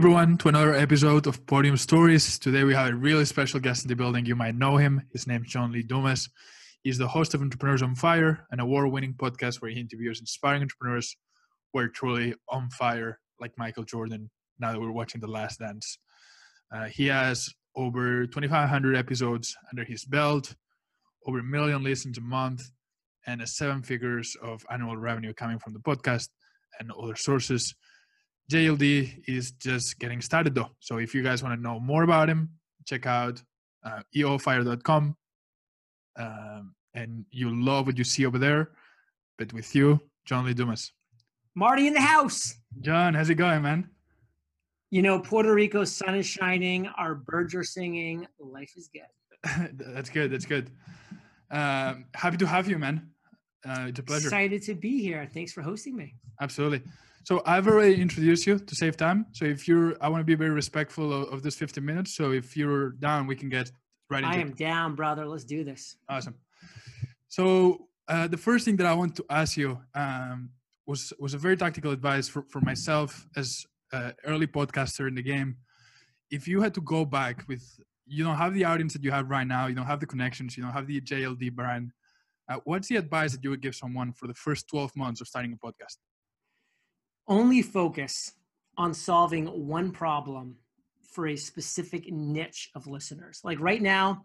everyone, to another episode of Podium Stories. Today we have a really special guest in the building. You might know him. His name's John Lee Dumas. He's the host of Entrepreneurs on Fire, an award winning podcast where he interviews inspiring entrepreneurs who are truly on fire, like Michael Jordan, now that we're watching The Last Dance. Uh, he has over 2,500 episodes under his belt, over a million listens a month, and a seven figures of annual revenue coming from the podcast and other sources. JLD is just getting started though. So if you guys want to know more about him, check out uh, eofire.com. Um, and you love what you see over there. But with you, John Lee Dumas. Marty in the house. John, how's it going, man? You know, Puerto Rico's sun is shining, our birds are singing, life is good. that's good. That's good. Um, happy to have you, man. Uh, it's a pleasure. Excited to be here. Thanks for hosting me. Absolutely. So I've already introduced you to save time. So if you're, I want to be very respectful of, of this 15 minutes. So if you're down, we can get right into I am it. down, brother. Let's do this. Awesome. So uh, the first thing that I want to ask you um, was was a very tactical advice for, for myself as uh, early podcaster in the game. If you had to go back with, you don't have the audience that you have right now, you don't have the connections, you don't have the JLD brand. Uh, what's the advice that you would give someone for the first 12 months of starting a podcast? Only focus on solving one problem for a specific niche of listeners. Like right now,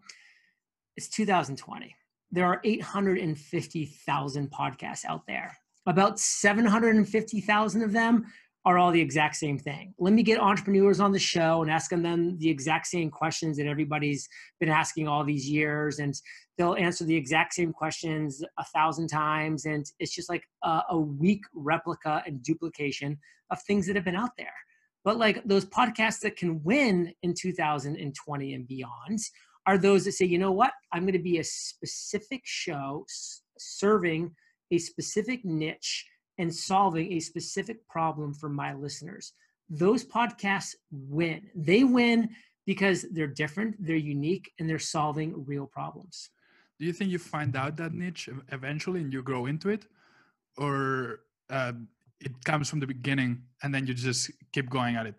it's 2020. There are 850,000 podcasts out there. About 750,000 of them are all the exact same thing. Let me get entrepreneurs on the show and ask them the exact same questions that everybody's been asking all these years. And they'll answer the exact same questions a thousand times. And it's just like a, a weak replica and duplication of things that have been out there. But like those podcasts that can win in 2020 and beyond are those that say, you know what, I'm going to be a specific show serving a specific niche and solving a specific problem for my listeners. Those podcasts win. They win because they're different, they're unique, and they're solving real problems. Do you think you find out that niche eventually and you grow into it? Or uh, it comes from the beginning and then you just keep going at it?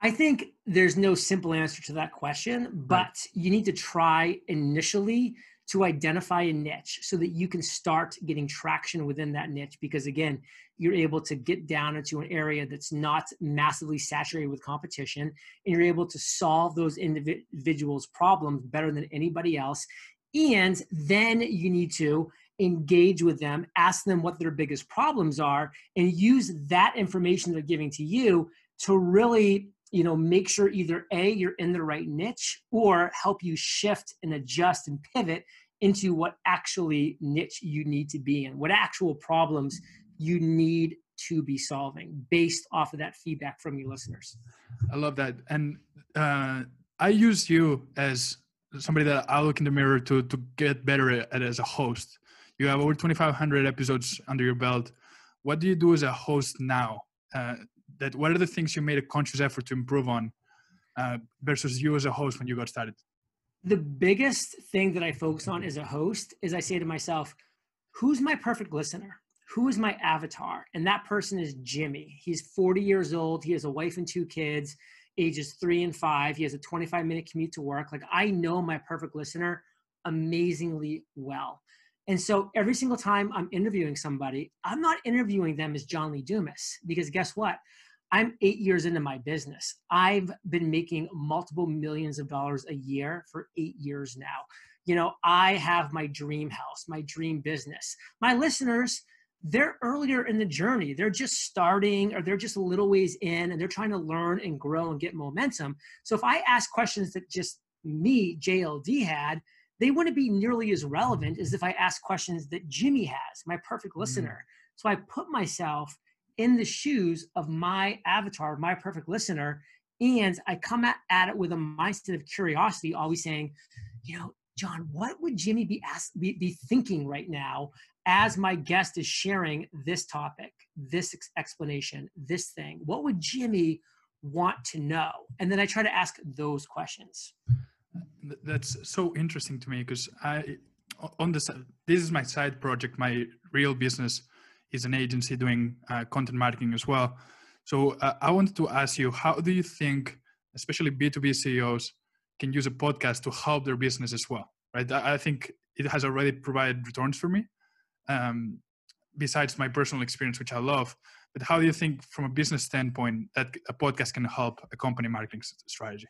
I think there's no simple answer to that question, but right. you need to try initially to identify a niche so that you can start getting traction within that niche because again you're able to get down into an area that's not massively saturated with competition and you're able to solve those individuals problems better than anybody else. And then you need to engage with them ask them what their biggest problems are and use that information they're giving to you to really you know make sure either a you're in the right niche or help you shift and adjust and pivot into what actually niche you need to be in what actual problems you need to be solving based off of that feedback from your listeners. I love that. And uh, i use you as somebody that i look in the mirror to to get better at as a host. You have over 2500 episodes under your belt. What do you do as a host now? Uh, that what are the things you made a conscious effort to improve on uh, versus you as a host when you got started? The biggest thing that I focus on as a host is I say to myself, who's my perfect listener? Who is my avatar? And that person is Jimmy. He's 40 years old. He has a wife and two kids, ages three and five. He has a 25 minute commute to work. Like I know my perfect listener amazingly well. And so every single time I'm interviewing somebody, I'm not interviewing them as John Lee Dumas because guess what? I'm eight years into my business. I've been making multiple millions of dollars a year for eight years now. You know, I have my dream house, my dream business. My listeners, they're earlier in the journey. They're just starting or they're just a little ways in and they're trying to learn and grow and get momentum. So if I ask questions that just me, JLD, had, they wouldn't be nearly as relevant as if I ask questions that Jimmy has, my perfect mm. listener. Mm. So I put myself in the shoes of my avatar, my perfect listener. And I come at, at it with a mindset of curiosity, always saying, you know, John, what would Jimmy be, ask, be, be thinking right now as my guest is sharing this topic, this ex- explanation, this thing? What would Jimmy want to know? And then I try to ask those questions. That's so interesting to me because I, on this, this is my side project, my real business is an agency doing uh, content marketing as well. So uh, I wanted to ask you, how do you think, especially B2B CEOs, can use a podcast to help their business as well? Right? I, I think it has already provided returns for me. Um, besides my personal experience, which I love, but how do you think, from a business standpoint, that a podcast can help a company marketing strategy?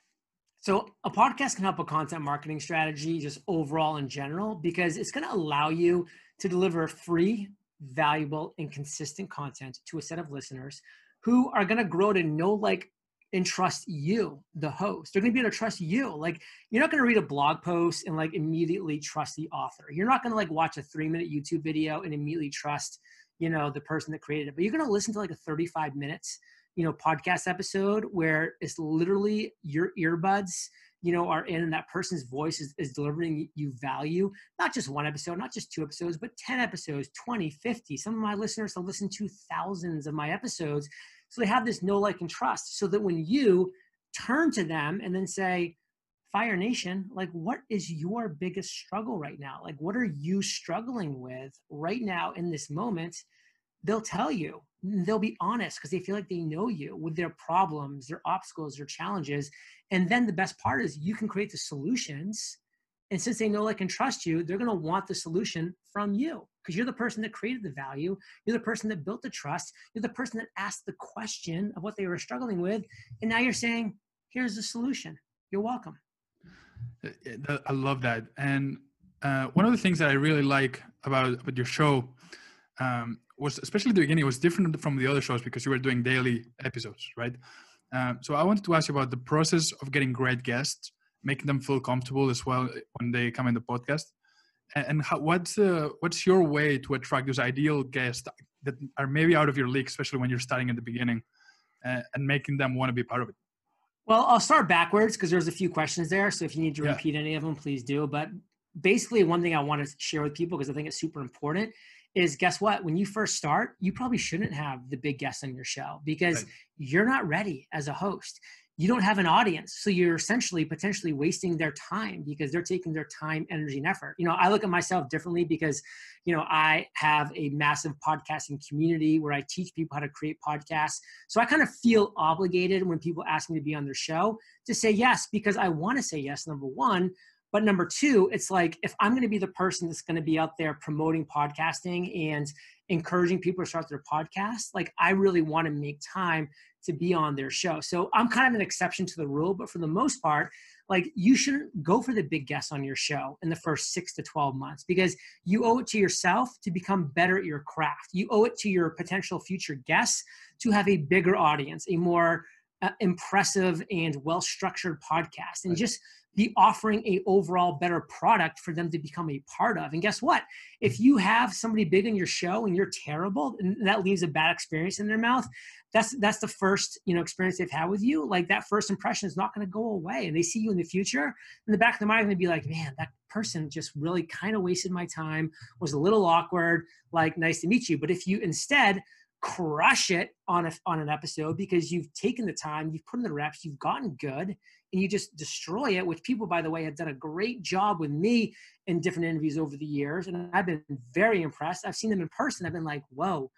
So, a podcast can help a content marketing strategy just overall in general because it's going to allow you to deliver free, valuable, and consistent content to a set of listeners who are going to grow to know, like, and trust you, the host. They're going to be able to trust you. Like, you're not going to read a blog post and like immediately trust the author. You're not going to like watch a three minute YouTube video and immediately trust, you know, the person that created it. But you're going to listen to like a 35 minutes, you know, podcast episode where it's literally your earbuds, you know, are in and that person's voice is, is delivering you value. Not just one episode, not just two episodes, but 10 episodes, 20, 50. Some of my listeners have listened to thousands of my episodes so they have this know, like, and trust so that when you turn to them and then say, Fire Nation, like, what is your biggest struggle right now? Like, what are you struggling with right now in this moment? They'll tell you. They'll be honest because they feel like they know you with their problems, their obstacles, their challenges. And then the best part is you can create the solutions. And since they know, like, and trust you, they're going to want the solution from you because you're the person that created the value. You're the person that built the trust. You're the person that asked the question of what they were struggling with. And now you're saying, here's the solution. You're welcome. I love that. And uh, one of the things that I really like about, about your show um, was, especially the beginning, was different from the other shows because you were doing daily episodes, right? Um, so I wanted to ask you about the process of getting great guests, making them feel comfortable as well when they come in the podcast and how, what's uh, what's your way to attract those ideal guests that are maybe out of your league, especially when you're starting at the beginning, uh, and making them want to be part of it? Well, I'll start backwards because there's a few questions there. So if you need to yeah. repeat any of them, please do. But basically, one thing I want to share with people because I think it's super important is guess what? When you first start, you probably shouldn't have the big guests on your show because right. you're not ready as a host you don't have an audience so you're essentially potentially wasting their time because they're taking their time energy and effort you know i look at myself differently because you know i have a massive podcasting community where i teach people how to create podcasts so i kind of feel obligated when people ask me to be on their show to say yes because i want to say yes number one but number two it's like if i'm going to be the person that's going to be out there promoting podcasting and encouraging people to start their podcast like i really want to make time to be on their show. So I'm kind of an exception to the rule, but for the most part, like you shouldn't go for the big guests on your show in the first six to 12 months because you owe it to yourself to become better at your craft. You owe it to your potential future guests to have a bigger audience, a more uh, impressive and well structured podcast, and just be offering a overall better product for them to become a part of. And guess what? If you have somebody big in your show and you're terrible, and that leaves a bad experience in their mouth, that's that's the first you know experience they've had with you. Like that first impression is not going to go away, and they see you in the future. In the back of their mind, going to be like, man, that person just really kind of wasted my time. Was a little awkward. Like, nice to meet you. But if you instead crush it on a, on an episode because you've taken the time, you've put in the reps, you've gotten good, and you just destroy it. Which people, by the way, have done a great job with me in different interviews over the years, and I've been very impressed. I've seen them in person. I've been like, whoa.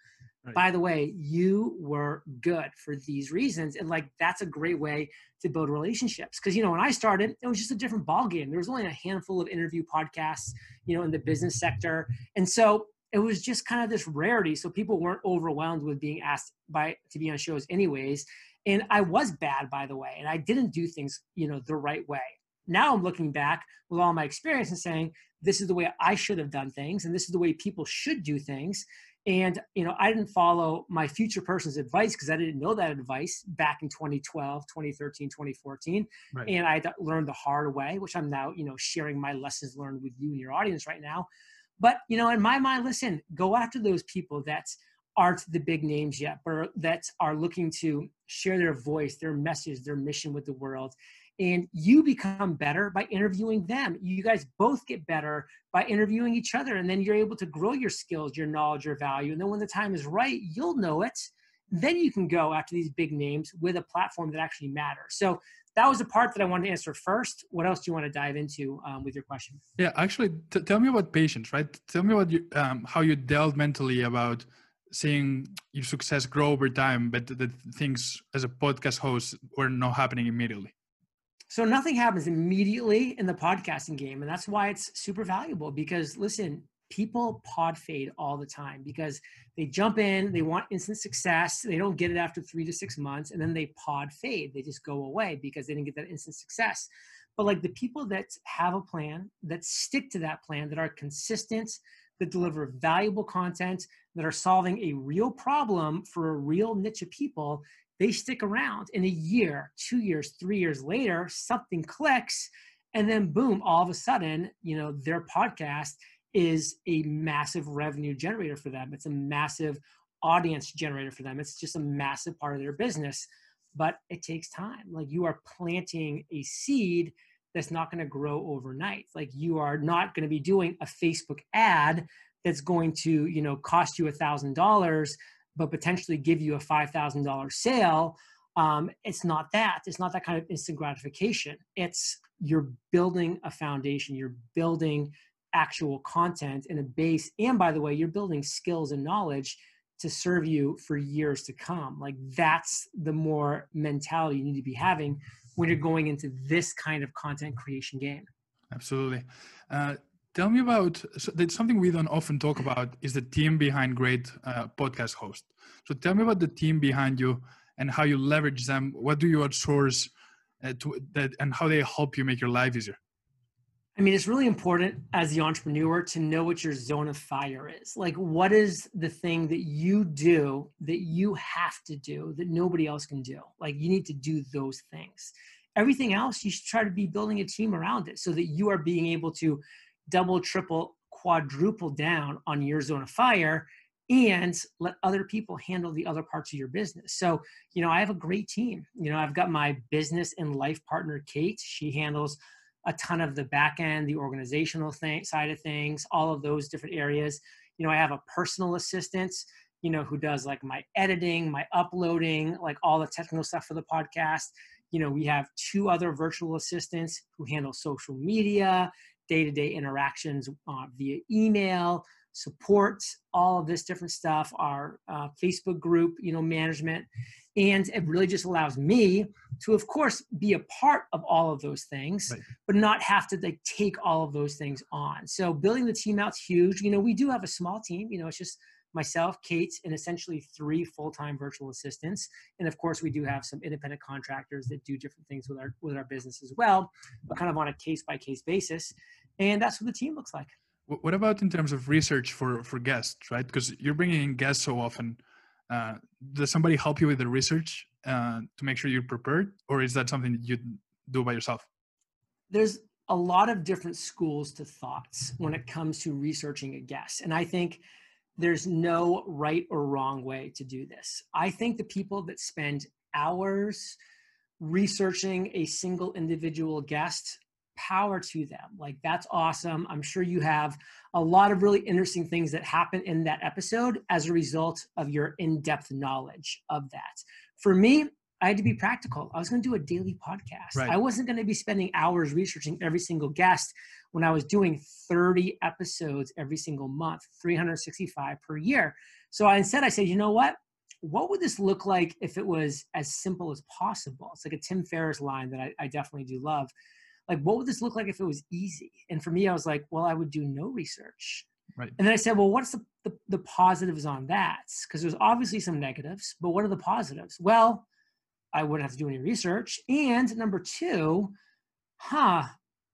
Right. By the way, you were good for these reasons, and like that's a great way to build relationships. Because you know, when I started, it was just a different ball game. There was only a handful of interview podcasts, you know, in the business sector, and so it was just kind of this rarity so people weren't overwhelmed with being asked by to be on shows anyways and i was bad by the way and i didn't do things you know the right way now i'm looking back with all my experience and saying this is the way i should have done things and this is the way people should do things and you know i didn't follow my future person's advice because i didn't know that advice back in 2012 2013 2014 right. and i learned the hard way which i'm now you know sharing my lessons learned with you and your audience right now but you know, in my mind, listen, go after those people that aren't the big names yet, but that are looking to share their voice, their message, their mission with the world. And you become better by interviewing them. You guys both get better by interviewing each other. And then you're able to grow your skills, your knowledge, your value. And then when the time is right, you'll know it. Then you can go after these big names with a platform that actually matters. So that was the part that I wanted to answer first. What else do you want to dive into um, with your question? Yeah, actually, t- tell me about patience, right? Tell me about you, um, how you dealt mentally about seeing your success grow over time, but the things as a podcast host were not happening immediately? So nothing happens immediately in the podcasting game, and that's why it's super valuable. Because listen, people pod fade all the time because they jump in, they want instant success, they don't get it after three to six months, and then they pod fade. They just go away because they didn't get that instant success. But like the people that have a plan, that stick to that plan, that are consistent, that deliver valuable content, that are solving a real problem for a real niche of people, they stick around. In a year, two years, three years later, something clicks, and then boom, all of a sudden, you know, their podcast is a massive revenue generator for them. It's a massive audience generator for them. It's just a massive part of their business. But it takes time. Like you are planting a seed that's not going to grow overnight. Like you are not going to be doing a Facebook ad that's going to, you know, cost you a thousand dollars, but potentially give you a five thousand dollar sale. Um, it's not that. It's not that kind of instant gratification. It's you're building a foundation. You're building actual content and a base. And by the way, you're building skills and knowledge to serve you for years to come. Like that's the more mentality you need to be having when you're going into this kind of content creation game. Absolutely. Uh, tell me about so that's something we don't often talk about is the team behind great uh, podcast host. So tell me about the team behind you and how you leverage them. What do you outsource uh, to that, and how they help you make your life easier? I mean, it's really important as the entrepreneur to know what your zone of fire is. Like, what is the thing that you do that you have to do that nobody else can do? Like, you need to do those things. Everything else, you should try to be building a team around it so that you are being able to double, triple, quadruple down on your zone of fire and let other people handle the other parts of your business. So, you know, I have a great team. You know, I've got my business and life partner, Kate. She handles a ton of the back end, the organizational thing, side of things, all of those different areas. You know, I have a personal assistant, you know, who does like my editing, my uploading, like all the technical stuff for the podcast. You know, we have two other virtual assistants who handle social media, day to day interactions uh, via email, supports all of this different stuff, our uh, Facebook group, you know, management. And it really just allows me to, of course, be a part of all of those things, right. but not have to like take all of those things on. So building the team out's huge. You know, we do have a small team, you know, it's just myself, Kate, and essentially three full-time virtual assistants. And of course, we do have some independent contractors that do different things with our with our business as well, but kind of on a case-by-case basis. And that's what the team looks like. What about in terms of research for for guests, right? Because you're bringing in guests so often. Uh, does somebody help you with the research uh, to make sure you're prepared, or is that something that you do by yourself? There's a lot of different schools to thoughts when it comes to researching a guest, and I think there's no right or wrong way to do this. I think the people that spend hours researching a single individual guest power to them. Like, that's awesome. I'm sure you have a lot of really interesting things that happen in that episode as a result of your in depth knowledge of that. For me, I had to be practical. I was going to do a daily podcast. Right. I wasn't going to be spending hours researching every single guest when I was doing 30 episodes every single month, 365 per year. So I, instead, I said, you know what? What would this look like if it was as simple as possible? It's like a Tim Ferriss line that I, I definitely do love like what would this look like if it was easy? And for me i was like well i would do no research. Right. And then i said well what's the, the, the positives on that? Because there's obviously some negatives but what are the positives? Well i wouldn't have to do any research. And number two huh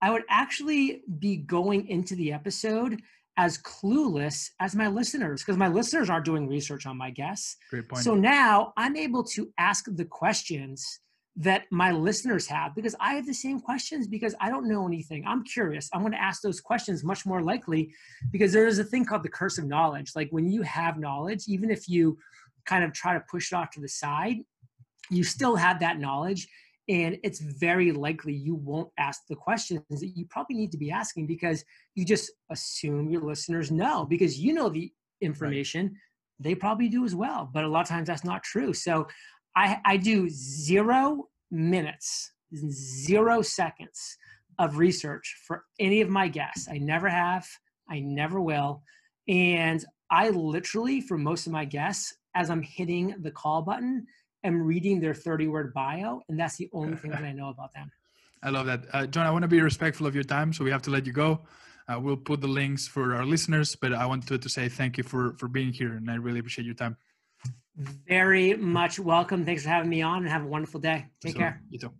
i would actually be going into the episode as clueless as my listeners because my listeners aren't doing research on my guests. Great point. so now i'm able to ask the questions that my listeners have because I have the same questions because I don't know anything. I'm curious. I'm going to ask those questions much more likely because there is a thing called the curse of knowledge. Like when you have knowledge, even if you kind of try to push it off to the side, you still have that knowledge. And it's very likely you won't ask the questions that you probably need to be asking because you just assume your listeners know because you know the information. Right. They probably do as well. But a lot of times that's not true. So I, I do zero minutes, zero seconds of research for any of my guests. I never have, I never will. And I literally, for most of my guests, as I'm hitting the call button, am reading their 30 word bio, and that's the only thing that I know about them. I love that. Uh, John, I want to be respectful of your time, so we have to let you go. Uh, we'll put the links for our listeners, but I wanted to say thank you for, for being here, and I really appreciate your time. Very much welcome. Thanks for having me on, and have a wonderful day. Take care. You too.